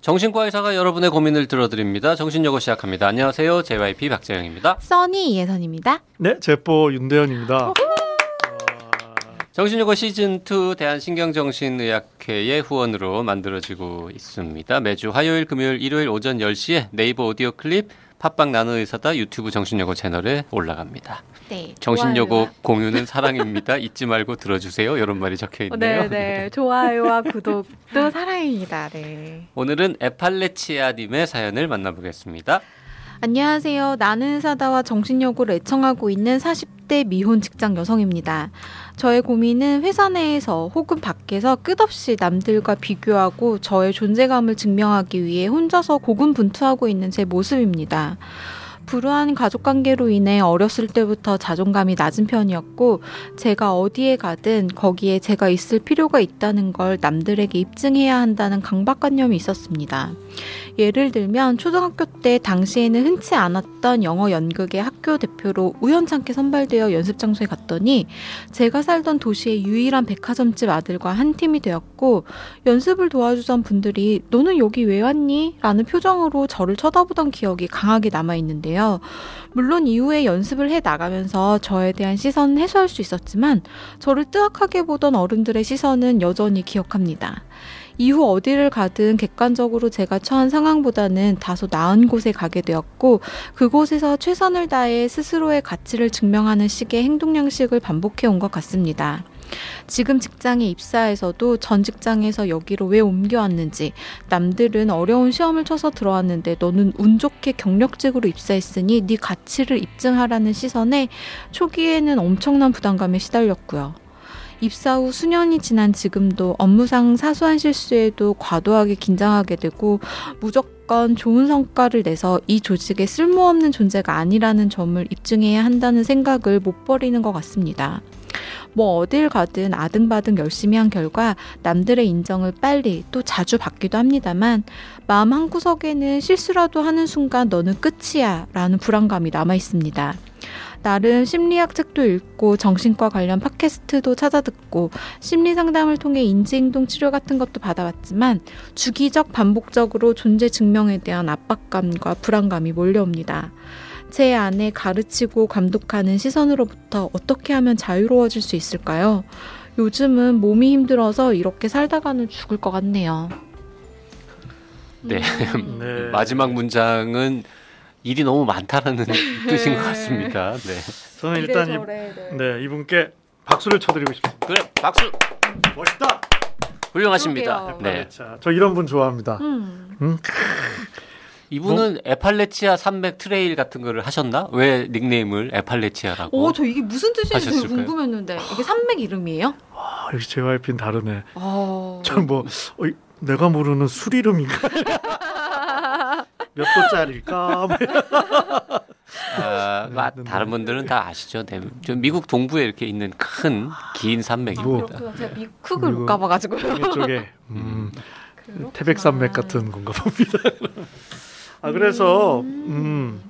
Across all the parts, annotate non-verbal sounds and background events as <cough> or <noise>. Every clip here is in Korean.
정신과 의사가 여러분의 고민을 들어드립니다. 정신여고 시작합니다. 안녕하세요. JYP 박재영입니다. 써니 이예선입니다. 네, 제보 윤대현입니다. 정신여고 시즌2 대한신경정신의학회의 후원으로 만들어지고 있습니다. 매주 화요일, 금요일, 일요일 오전 10시에 네이버 오디오 클립, 팟빵 나노 의사다 유튜브 정신여고 채널에 올라갑니다. 네. 정신여고 공유는 사랑입니다. 잊지 말고 들어주세요. 이런 말이 적혀 있네요. 네, 네. <laughs> 좋아요와 구독도 사랑입니다. 네. 오늘은 에팔레치아 님의 사연을 만나보겠습니다. 안녕하세요. 나는 사다와 정신여고를 애청하고 있는 40대 미혼 직장 여성입니다. 저의 고민은 회사 내에서 혹은 밖에서 끝없이 남들과 비교하고 저의 존재감을 증명하기 위해 혼자서 고군분투하고 있는 제 모습입니다. 불우한 가족 관계로 인해 어렸을 때부터 자존감이 낮은 편이었고 제가 어디에 가든 거기에 제가 있을 필요가 있다는 걸 남들에게 입증해야 한다는 강박관념이 있었습니다. 예를 들면 초등학교 때 당시에는 흔치 않았던 영어 연극의 학교 대표로 우연찮게 선발되어 연습 장소에 갔더니 제가 살던 도시의 유일한 백화점집 아들과 한 팀이 되었고 연습을 도와주던 분들이 너는 여기 왜 왔니? 라는 표정으로 저를 쳐다보던 기억이 강하게 남아 있는데요. 물론 이후에 연습을 해 나가면서 저에 대한 시선은 해소할 수 있었지만 저를 뜨악하게 보던 어른들의 시선은 여전히 기억합니다. 이후 어디를 가든 객관적으로 제가 처한 상황보다는 다소 나은 곳에 가게 되었고 그곳에서 최선을 다해 스스로의 가치를 증명하는 식의 행동 양식을 반복해 온 것 같습니다. 지금 직장에 입사해서도 전 직장에서 여기로 왜 옮겨왔는지 남들은 어려운 시험을 쳐서 들어왔는데 너는 운 좋게 경력직으로 입사했으니 네 가치를 입증하라는 시선에 초기에는 엄청난 부담감에 시달렸고요. 입사 후 수년이 지난 지금도 업무상 사소한 실수에도 과도하게 긴장하게 되고 무조건 좋은 성과를 내서 이 조직에 쓸모없는 존재가 아니라는 점을 입증해야 한다는 생각을 못 버리는 것 같습니다. 뭐 어딜 가든 아등바등 열심히 한 결과 남들의 인정을 빨리 또 자주 받기도 합니다만 마음 한구석에는 실수라도 하는 순간 너는 끝이야 라는 불안감이 남아 있습니다. 나름 심리학 책도 읽고 정신과 관련 팟캐스트도 찾아 듣고 심리 상담을 통해 인지행동 치료 같은 것도 받아봤지만 주기적 반복적으로 존재 증명에 대한 압박감과 불안감이 몰려옵니다. 제 안에 가르치고 감독하는 시선으로부터 어떻게 하면 자유로워질 수 있을까요? 요즘은 몸이 힘들어서 이렇게 살다가는 죽을 것 같네요. 네. 음. <laughs> 네. 마지막 문장은 일이 너무 많다라는 뜻인 것 같습니다. 네. 저는 일단 이, 네. 네, 이분께 박수를 쳐드리고 싶습니다. 그래, 박수! 멋있다. 훌륭하십니다. 그러게요. 네. 자, 저 이런 분 좋아합니다. 음. 이분은 뭐? 애팔래치아 산맥 trail 같은 거를 하셨나? 왜 닉네임을 애팔래치아라고? 오, 저 이게 무슨 뜻인지 되게? 궁금했는데 이게 산맥 이름이에요? 아, 역시 JYP는 다르네. 아, 저는 뭐 어, 이- 내가 모르는 술 이름인가? 몇 도짜리일까? 뭐 아, 네, 마- 네, 다른 네. 분들은 다 아시죠? 네. 저 미국 동부에 이렇게 있는 큰긴 아, 산맥입니다. 그렇구나. 제가 미국을 못 미국- 가봐가지고요. 이쪽에 음. 태백산맥 같은 건가 봅니다. 아 그래서 음,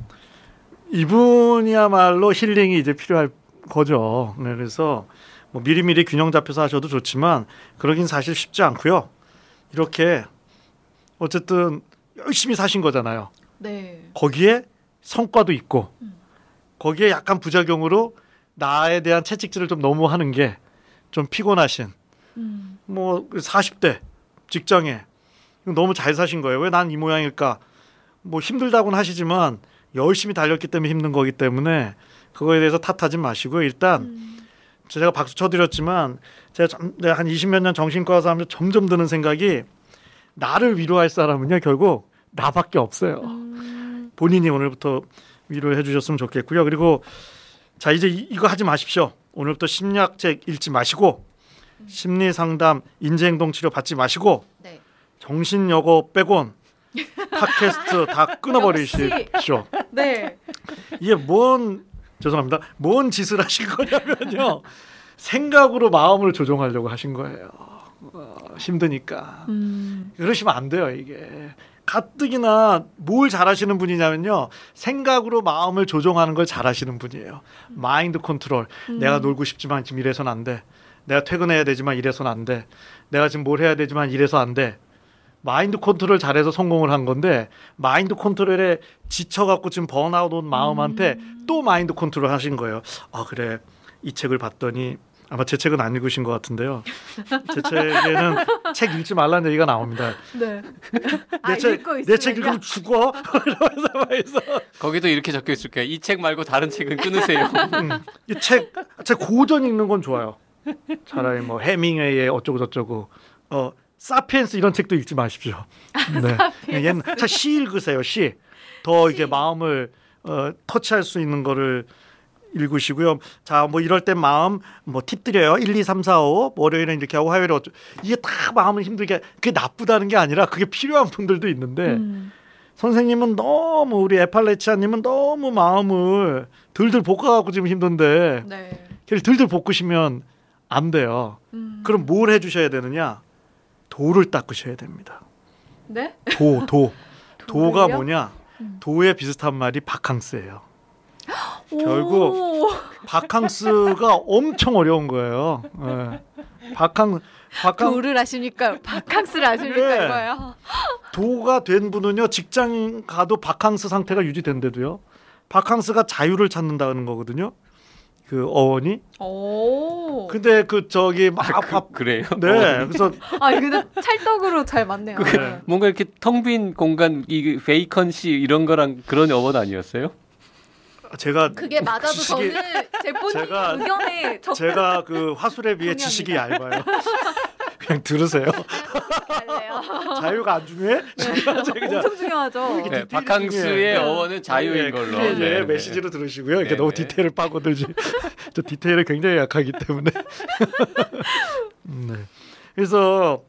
이분이야말로 힐링이 이제 필요할 거죠. 네, 그래서 뭐 미리미리 균형 잡혀서 하셔도 좋지만 그러긴 사실 쉽지 않고요. 이렇게 어쨌든 열심히 사신 거잖아요. 네. 거기에 성과도 있고 음. 거기에 약간 부작용으로 나에 대한 채찍질을 좀 너무 하는 게 좀 피곤하신 음. 뭐 40대 직장에 너무 잘 사신 거예요. 왜 난 이 모양일까? 뭐 힘들다고는 하시지만 열심히 달렸기 때문에 힘든 거기 때문에 그거에 대해서 탓하지 마시고요. 일단 음. 제가 박수 쳐드렸지만 제가 한 20몇 년 정신과 하면 점점 드는 생각이 나를 위로할 사람은요 결국 나밖에 없어요. 음. 본인이 오늘부터 위로해 주셨으면 좋겠고요. 그리고 자 이제 이, 이거 하지 마십시오. 오늘부터 심리학책 읽지 마시고 심리 상담, 인지행동 치료 받지 마시고 네. 정신여고 빼곤 팟캐스트 다 끊어버리십시오. 네. 이게 뭔 죄송합니다. 뭔 짓을 하신 거냐면요. 생각으로 마음을 조종하려고 하신 거예요. 어, 힘드니까. 음. 그러시면 안 돼요, 이게. 가뜩이나 뭘 잘하시는 분이냐면요. 생각으로 마음을 조종하는 걸 잘하시는 분이에요. 마인드 컨트롤. 내가 놀고 싶지만 지금 이래서는 안 돼. 내가 퇴근해야 되지만 이래서는 안 돼. 내가 지금 뭘 해야 되지만 이래서 안 돼. 마인드 컨트롤 잘해서 성공을 한 건데 마인드 컨트롤에 지쳐갖고 지금 번아웃 온 마음한테 음. 또 마인드 컨트롤 하신 거예요. 아 그래 이 책을 봤더니 아마 제 책은 안 읽으신 것 같은데요. 제 책에는 <laughs> 책 읽지 말라는 얘기가 나옵니다. 네. <laughs> 아, 내 책 읽고 내 책 읽으면요? 읽으면 죽어. <laughs> 이러면서 거기도 이렇게 적혀 있을 거예요. 이 책 말고 다른 책은 끊으세요. 음, 이 책 책 고전 읽는 건 좋아요. 차라리 뭐 헤밍웨이의 어쩌고 저쩌고 어 사피엔스 이런 책도 읽지 마십시오. 네. 옛날 자시 읽으세요. 시. 더 이게 마음을 어, 터치할 수 있는 거를 읽으시고요. 자, 뭐 이럴 때 마음 뭐 팁 드려요. 1, 2, 3, 4, 5 월요일은 이렇게 하고 화요일에 어쩌 이게 다 마음을 힘들게 그게 나쁘다는 게 아니라 그게 필요한 분들도 있는데 음. 선생님은 너무 우리 에팔레치아 님은 너무 마음을 들들 볶아 갖고 지금 힘든데 네. 걔를 들들 볶으시면 안 돼요. 음. 그럼 뭘 해 주셔야 되느냐? 도를 닦으셔야 됩니다. 네? 도, 도. <laughs> 도가? 뭐냐? 음. 도에 비슷한 말이 바캉스예요. 결국 오. 바캉스가 엄청 어려운 거예요. 예. 바캉 바캉 도를 아십니까? 바캉스를 아십니까? 네. 이거요. 도가 된 분은요 직장 가도 바캉스 상태가 유지된대도요. 바캉스가 자유를 찾는다는 거거든요. 그 어원이. 오. 근데 그 저기 막 아, 밥- 그, 래요 네. 그래서 아, 근데 찰떡으로 잘 맞네요. 그게 네. 뭔가 이렇게 텅 빈 공간 이 베이컨시 이런 거랑 그런 어원 아니었어요? 제가 그게 맞아도 지식이- 저는 제 본인 제가- 의견에 적 제가 그 화술에 비해 동의합니다. 지식이 얇아요. <laughs> 그냥 들으세요. <laughs> 자유가 안 중요해? 그냥. 엄청 중요하죠. 네, 중요해요. 어원은 자유인 네, 걸로. 네, 네. 메시지로 들으시고요. 이렇게 네, 너무 네. 디테일을 파고들지. <laughs> 저 디테일에 굉장히 약하기 때문에. <laughs> 네. 그래서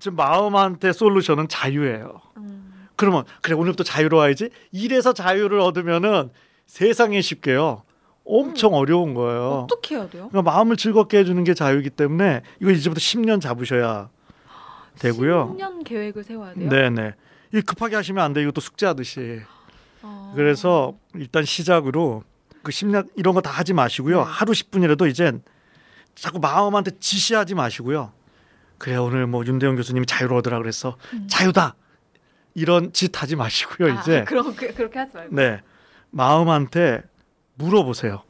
지금 마음한테 솔루션은 자유예요. 음. 그러면 그래 오늘부터 자유로워야지. 이래서 자유를 얻으면은 세상에 쉽게요. 엄청 어려운 거예요. 어떻게 해야 돼요? 그러니까 마음을 즐겁게 해주는 게 자유이기 때문에 이거 이제부터 10년 잡으셔야 되고요. 10년 계획을 세워야 돼요. 네네. 이 급하게 하시면 안 돼. 이것도 숙제하듯이. 어. 그래서 일단 시작으로 그 심리학 이런 거 다 하지 마시고요. 네. 하루 10분이라도 이젠 자꾸 마음한테 지시하지 마시고요. 그래 오늘 뭐 윤대영 교수님이 자유로 얻으라 그랬어. 음. 자유다. 이런 짓 하지 마시고요. 아, 이제 그럼 그, 그렇게 하지 말고. 네 마음한테 물어보세요.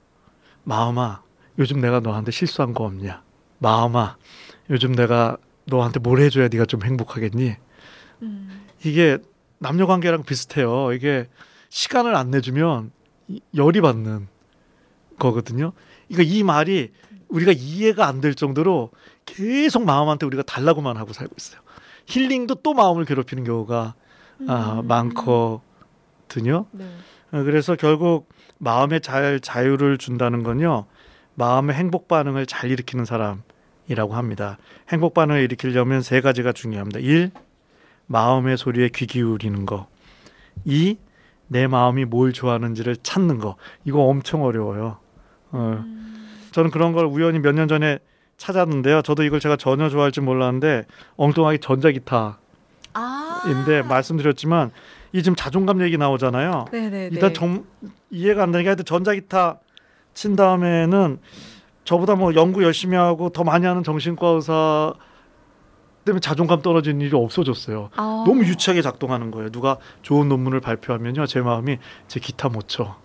마음아 요즘 내가 너한테 실수한 거 없냐? 마음아 요즘 내가 너한테 뭘 해줘야 네가 좀 행복하겠니? 음. 이게 남녀 관계랑 비슷해요. 이게 시간을 안 내주면 이- 열이 받는 거거든요. 그러니까 이 말이 우리가 이해가 안 될 정도로 계속 마음한테 우리가 달라고만 하고 살고 있어요. 힐링도 또 마음을 괴롭히는 경우가 아, 음. 많거든요. 네. 어, 그래서 결국 마음에 잘 자유를 준다는 건요. 마음의 행복 반응을 잘 일으키는 사람이라고 합니다. 행복 반응을 일으키려면 세 가지가 중요합니다. 일, 마음의 소리에 귀 기울이는 거. 이, 내 마음이 뭘 좋아하는지를 찾는 거. 이거 엄청 어려워요. 어, 음. 저는 그런 걸 우연히 몇 년 전에 찾았는데요. 저도 이걸 제가 전혀 좋아할 줄 몰랐는데 엉뚱하게 전자기타 인데 아. 말씀드렸지만 이 지금 자존감 얘기 나오잖아요. 네네. 일단 정, 이해가 안 되니까 하여튼 전자기타 친 다음에는 저보다 뭐 연구 열심히 하고 더 많이 하는 정신과 의사 때문에 자존감 떨어지는 일이 없어졌어요. 아. 너무 유치하게 작동하는 거예요. 누가 좋은 논문을 발표하면요, 제 마음이 제 기타 못 쳐.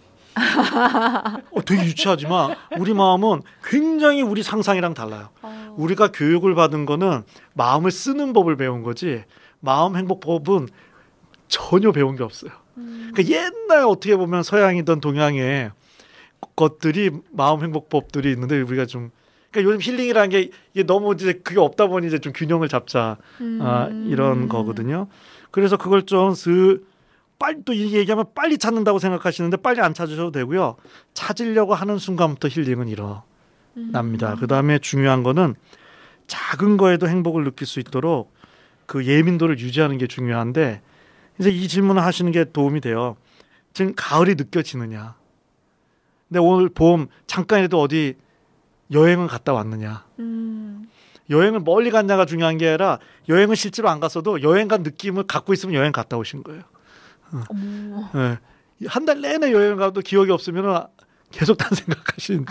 어, 되게 유치하지만 우리 마음은 굉장히 우리 상상이랑 달라요. 어. 우리가 교육을 받은 거는 마음을 쓰는 법을 배운 거지 마음 행복법은 전혀 배운 게 없어요. 음. 그러니까 옛날 어떻게 보면 서양이든 동양의 것들이 마음 행복법들이 있는데 우리가 좀 그러니까 요즘 힐링이라는 게 이게 너무 이제 그게 없다 보니 이제 좀 균형을 잡자 아, 음. 이런 거거든요. 그래서 그걸 좀스 빨리 또 이 얘기하면 빨리 찾는다고 생각하시는데 빨리 안 찾으셔도 되고요. 찾으려고 하는 순간부터 힐링은 일어납니다. 음. 그 다음에 중요한 거는 작은 거에도 행복을 느낄 수 있도록 그 예민도를 유지하는 게 중요한데 이제 이 질문을 하시는 게 도움이 돼요. 지금 가을이 느껴지느냐? 근데 오늘 봄 잠깐이라도 어디 여행은 갔다 왔느냐? 음. 여행을 멀리 갔냐가 중요한 게 아니라 여행을 실제로 안 갔어도 여행 간 느낌을 갖고 있으면 여행 갔다 오신 거예요. 어머. 예. 한달 내내 여행 가도 기억이 없으면 계속 딴 <laughs> 생각하신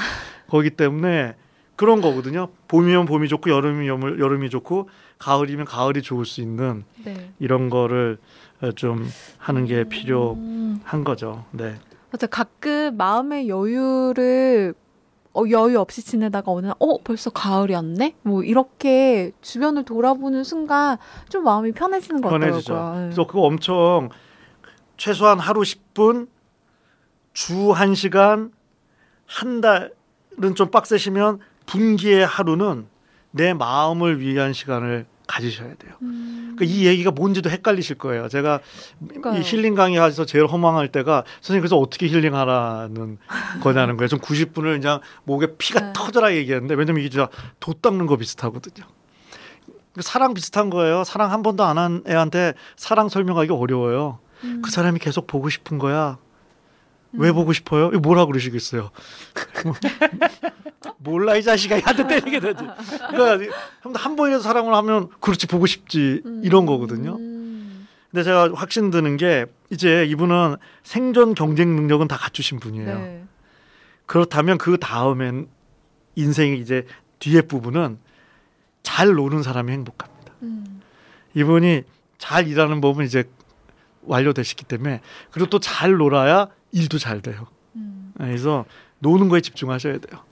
거기 때문에 그런 거거든요. 봄이면 봄이 좋고 여름이면 여름이 좋고 가을이면 가을이 좋을 수 있는 네. 이런 거를 어, 좀 하는 게 음. 필요한 거죠. 네. 맞아. 가끔 마음의 여유를 어, 여유 없이 지내다가 어느 날, 어, 벌써 가을이 왔네? 뭐, 이렇게 주변을 돌아보는 순간 좀 마음이 편해지는 것 편해지죠. 같더라고요. 네. 그래서 그거 엄청 최소한 하루 10분, 주 1시간, 한 달은 좀 빡세시면 분기의 하루는 내 마음을 위한 시간을 가지셔야 돼요. 음. 그러니까 이 얘기가 뭔지도 헷갈리실 거예요. 제가 그러니까요. 이 힐링 강의에서 제일 허망할 때가 선생님 그래서 어떻게 힐링하라는 <laughs> 거냐는 거예요. 좀 90분을 그냥 목에 피가 네. 터져라 얘기했는데 왜냐면 이게 진짜 돛 닦는 거 비슷하거든요. 그러니까 사랑 비슷한 거예요. 사랑 한 번도 안 한 애한테 사랑 설명하기 어려워요. 음. 그 사람이 계속 보고 싶은 거야. 왜 음. 보고 싶어요? 이거 뭐라 그러시겠어요? <laughs> 몰라 이 자식아 한테 때리게 되지. 그러니까 한 번이라도 사랑을 하면 그렇지 보고 싶지 이런 거거든요. 음. 근데 제가 확신 드는 게 이제 이분은 생존 경쟁 능력은 다 갖추신 분이에요. 네. 그렇다면 그 다음엔 인생의 이제 뒤에 부분은 잘 노는 사람이 행복합니다. 음. 이분이 잘 일하는 법은 이제 완료되셨기 때문에 그리고 또 잘 놀아야 일도 잘 돼요. 음. 그래서 노는 거에 집중하셔야 돼요.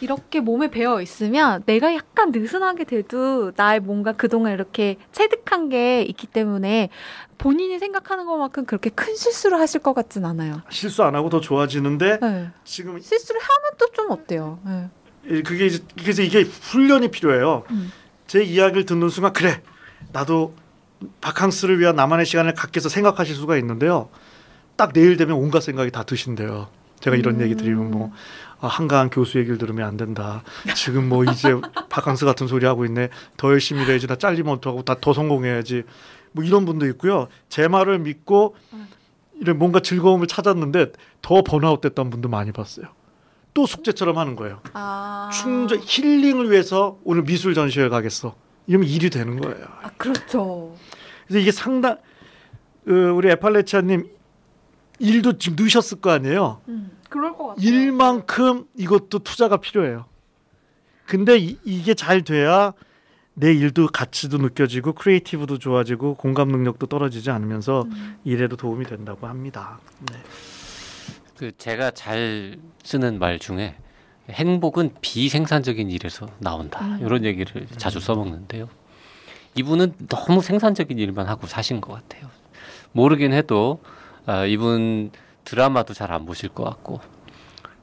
이렇게 몸에 배어 있으면 내가 약간 느슨하게 돼도 나의 뭔가 그동안 이렇게 체득한 게 있기 때문에 본인이 생각하는 것만큼 그렇게 큰 실수를 하실 것 같진 않아요. 실수 안 하고 더 좋아지는데 네. 지금 실수를 하면 또 좀 어때요? 네. 이- 그게 이제 그래서 이게 훈련이 필요해요. 음. 제 이야기를 듣는 순간 그래 나도 바캉스를 위한 나만의 시간을 갖게 해서 생각하실 수가 있는데요. 딱 내일 되면 온갖 생각이 다 드신대요. 제가 이런 음. 얘기 드리면 뭐 아, 한가한 교수 얘기를 들으면 안 된다. 지금 뭐 이제 바캉스 같은 소리 하고 있네. 더 열심히 해야지. 나 잘리면 어떡하고 다 더 성공해야지. 뭐 이런 분도 있고요. 제 말을 믿고 음. 이런 뭔가 즐거움을 찾았는데 더 번아웃 됐던 분도 많이 봤어요. 또 숙제처럼 하는 거예요. 아. 충전 힐링을 위해서 오늘 미술 전시회 가겠어. 이러면 일이 되는 거예요. 아, 그렇죠. 그래서 이게 상당 어, 우리 애팔래치아님 일도 지금 넣으셨을 거 아니에요. 음. 그럴 것 같아요. 일만큼 이것도 투자가 필요해요. 근데 이, 이게 잘 돼야 내 일도 가치도 느껴지고 creative도 좋아지고 공감 능력도 떨어지지 않으면서 음. 일에도 도움이 된다고 합니다. 네. 그 제가 잘 쓰는 말 중에 행복은 비생산적인 일에서 나온다. 음. 이런 얘기를 자주 써먹는데요. 이분은 너무 생산적인 일만 하고 사신 것 같아요. 모르긴 해도 아, 이분 드라마도 잘 안 보실 것 같고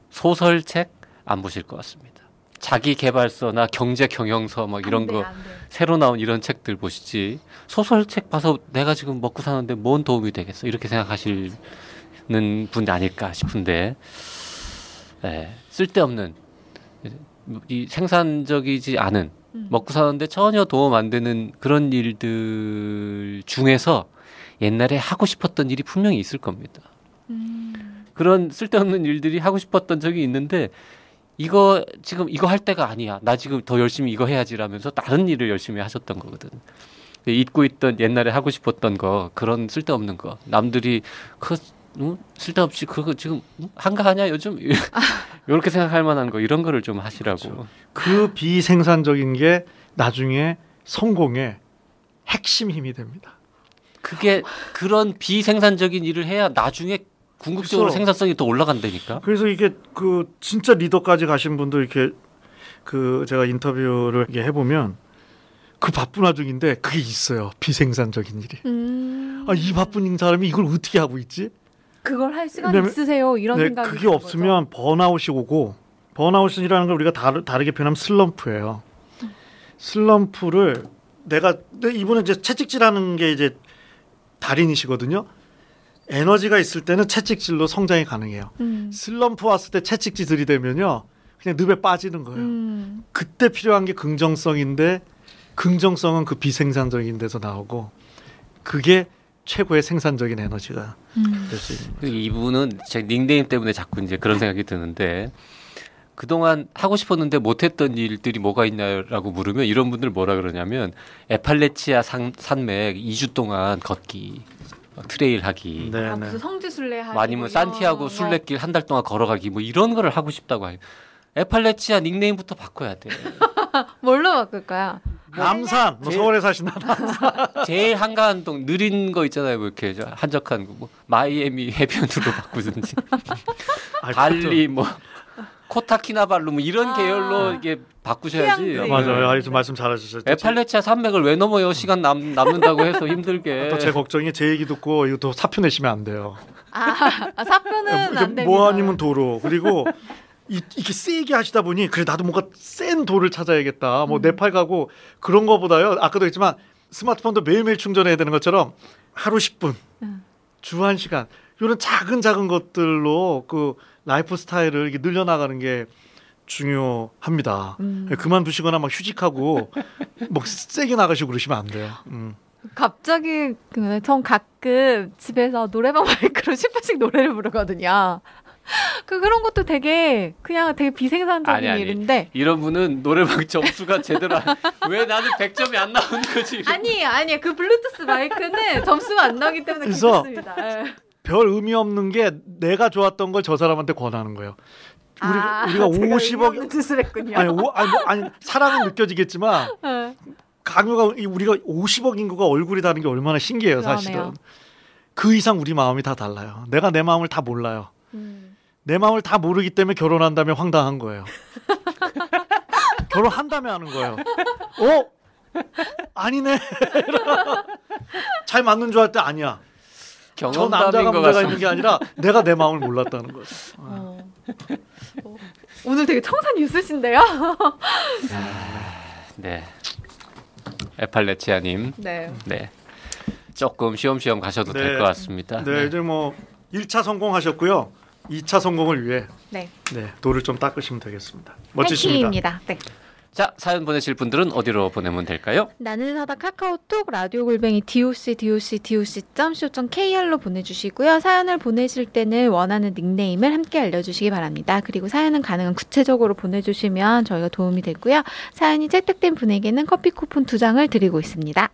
소설책 안 보실 것 같습니다. 자기 개발서나 경제 경영서 막 이런 안 돼, 거. 새로 나온 이런 책들 보시지 소설책 봐서 내가 지금 먹고 사는데 뭔 도움이 되겠어 이렇게 생각하시는 분이 아닐까 싶은데 예, 쓸데없는 이 생산적이지 않은 음. 먹고 사는데 전혀 도움 안 되는 그런 일들 중에서 옛날에 하고 싶었던 일이 분명히 있을 겁니다. 음. 그런 쓸데없는 일들이 하고 싶었던 적이 있는데 이거 지금 이거 할 때가 아니야. 나 지금 더 열심히 이거 해야지라면서 다른 일을 열심히 하셨던 거거든. 잊고 있던 옛날에 하고 싶었던 거 그런 쓸데없는 거 남들이 그 응? 쓸데없이 그거 지금 응? 한가하냐 요즘 <laughs> 이렇게 생각할 만한 거 이런 거를 좀 하시라고. 그 비생산적인 게 나중에 성공의 핵심 힘이 됩니다. 그게 그런 비생산적인 일을 해야 나중에 궁극적으로 그래서- 생산성이 더 올라간다니까. 그래서 이게 그 진짜 리더까지 가신 분들 이렇게 그 제가 인터뷰를 이렇게 해보면 그 바쁜 와중인데 그게 있어요 비생산적인 일이. 음. 아이 바쁜 사람이 이걸 어떻게 하고 있지? 그걸 할 시간 왜냐면- 있으세요? 이런 네, 생각이 그게 없으면 번아웃이 오고 번아웃이라는 걸 우리가 다르, 다르게 표현하면 슬럼프예요. 슬럼프를 내가 근데 이분은 이제 채찍질하는 게 이제 달인이시거든요. 에너지가 있을 때는 채찍질로 성장이 가능해요. 거죠. 음. 슬럼프 왔을 때 채찍질 들이대면요 그냥 늪에 빠지는 거예요. 음. 그때 필요한 게 긍정성인데 긍정성은 그 비생산적인 데서 나오고 그게 최고의 생산적인 에너지가 음. 될수 있는. 그 이분은 제 닉네임 때문에 자꾸 이제 그런 생각이 드는데 그동안 하고 싶었는데 못했던 일들이 뭐가 있나요라고 물으면 이런 분들 뭐라 그러냐면 애팔래치아 산, 산맥 2주 동안 걷기 막 trail 하기 네, 아, 네. 무슨 성지순례 하기 뭐 아니면 뭐 산티아고 순례길 한 달 동안 걸어가기 뭐 이런 거를 하고 싶다고 해요. 애팔래치아 닉네임부터 바꿔야 돼. <laughs> 뭘로 바꿀까요? 남산 뭐 제- 서울에 사신다 남산 <laughs> 제일 한가한 동 느린 거 있잖아요. 뭐 이렇게 저 한적한 거, 뭐 마이애미 해변으로 바꾸든지 <laughs> 아, 발리 뭐 코타키나발루 뭐 이런 아. 계열로 이게 바꾸셔야지. 맞아요. 아주 말씀 잘하셨어요. 애팔래치아 산맥을 왜 넘어요? 시간 남, 남는다고 해서 힘들게. 또 제 걱정이 제 얘기 듣고 이거 또 사표 내시면 안 돼요. 아, 아 사표는 안 됩니다. 뭐 아니면 도로 그리고 이, 이렇게 세게 하시다 보니 그래 나도 뭔가 센 돌을 찾아야겠다. 뭐 음. 네팔 가고 그런 거보다요. 아까도 했지만 스마트폰도 매일매일 충전해야 되는 것처럼 하루 10분, 음. 주 1시간 이런 작은 작은 것들로 그 라이프 스타일을 이렇게 늘려나가는 게 중요합니다. 음. 그만두시거나 막 휴직하고 <laughs> 뭐 세게 나가시고 그러시면 안 돼요. 음. 갑자기 그, 전 가끔 집에서 노래방 마이크로 10분씩 노래를 부르거든요. 그 그런 것도 되게 그냥 되게 비생산적인 아니, 아니. 일인데 이런 분은 노래방 점수가 제대로 안, <laughs> 왜 나는 100점이 안 나오는 거지? 아니 아니 그 블루투스 마이크는 점수가 안 나오기 때문에 그래서 괜찮습니다. 예. 별 의미 없는 게 내가 좋았던 걸 저 사람한테 권하는 거예요. 우리가, 우리가 아, 의미 50억 없는 짓을 했군요. 아니, 오, 아니, 뭐, 아니 사랑은 느껴지겠지만 예. <laughs> 강요가 이 우리가 50억 인구가 얼굴이 다른 게 얼마나 신기해요 사실은. 그러네요. 그 이상 우리 마음이 다 달라요. 내가 내 마음을 다 몰라요. 음. 내 마음을 다 모르기 때문에 결혼한 다음에 황당한 거예요. <laughs> 결혼한 다음에 하는 거예요. 어? 아니네. <laughs> 잘 맞는 줄 알았더니 아니야. 저 문제가 같습니다. 있는 게 아니라 내가 내 마음을 몰랐다는 거예요. 어. 어. 오늘 되게 청산 뉴스신데요? 네. 에팔레치아님, 네. 네. 조금 쉬엄쉬엄 가셔도 네. 될것 같습니다. 네, 이제 뭐 1차 성공하셨고요. 2차 성공을 위해 네. 네, 돌을 좀 닦으시면 되겠습니다. 멋지십니다. 네. 자, 사연 보내실 분들은 어디로 보내면 될까요? 나는 사다 카카오톡 라디오 골뱅이 doc doc doc.co.kr로 보내주시고요. 사연을 보내실 때는 원하는 닉네임을 함께 알려주시기 바랍니다. 그리고 사연은 가능한 구체적으로 보내주시면 저희가 도움이 되고요. 사연이 채택된 분에게는 커피 쿠폰 두 장을 드리고 있습니다.